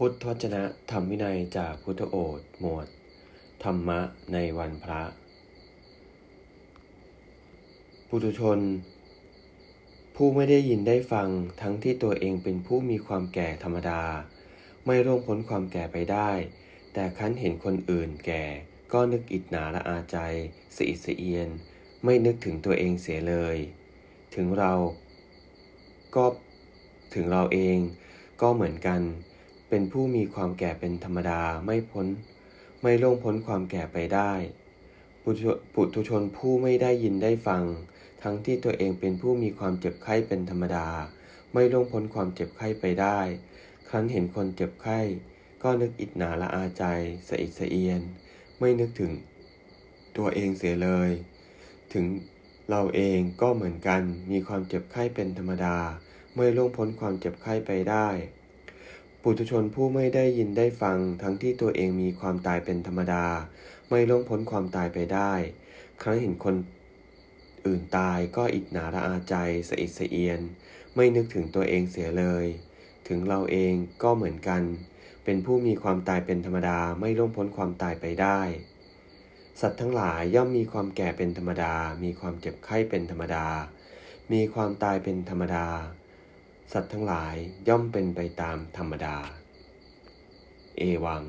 พุทธวจนะธรรมวินัยจากพุทธโอษหมวด ธรรมะในวันพระ ปุถุชน ผู้ไม่ได้ยินได้ฟังทั้งที่ตัวเองเป็นผู้มีความแก่ธรรมดา ไม่ร่วงพ้นความแก่ไปได้ แต่คั้นเห็นคนอื่นแก่ก็นึกอิจนาละอาใจสะอิดสะเอียน ไม่นึกถึงตัวเองเสียเลย ถึงเราก็ถึงเราเองก็เหมือนกัน เป็นผู้มีความแก่เป็นธรรมดาไม่พ้น ไม่ล่วงพ้นความแก่ไปได้ปุถุชนผู้ไม่ได้ยินได้ฟัง ทั้งที่ตัวเองเป็นผู้มีความเจ็บไข้เป็นธรรมดา ไม่ล่วงพ้นความเจ็บไข้ไปได้ ครั้นเห็นคนเจ็บไข้ ก็นึกอิจนาละอาใจสะอิดสะเอียน ไม่นึกถึง ตัวเองเสียเลย ถึงเราเองก็เหมือนกันมีความเจ็บไข้เป็นธรรมดา ไม่ล่วงพ้นความเจ็บไข้ไปได้ ปุถุชนผู้ไม่ได้ยินได้ฟังทั้งที่ตัวเองมีความตายเป็นธรรมดา ไม่ล่วงพ้นความตายไปได้ ครั้งเห็นคนอื่นตายก็อิจนาระอาใจสะอิดสะเอียน ไม่นึกถึงตัวเองเสียเลย ถึงเราเองก็เหมือนกัน เป็นผู้มีความตายเป็นธรรมดาไม่ล่วงพ้นความตายไปได้ สัตว์ทั้งหลายย่อมมีความแก่เป็นธรรมดา มีความเจ็บไข้เป็นธรรมดา มีความตายเป็นธรรมดา สัตว์ทั้งหลายย่อมเป็นไปตามธรรมดา เอวัง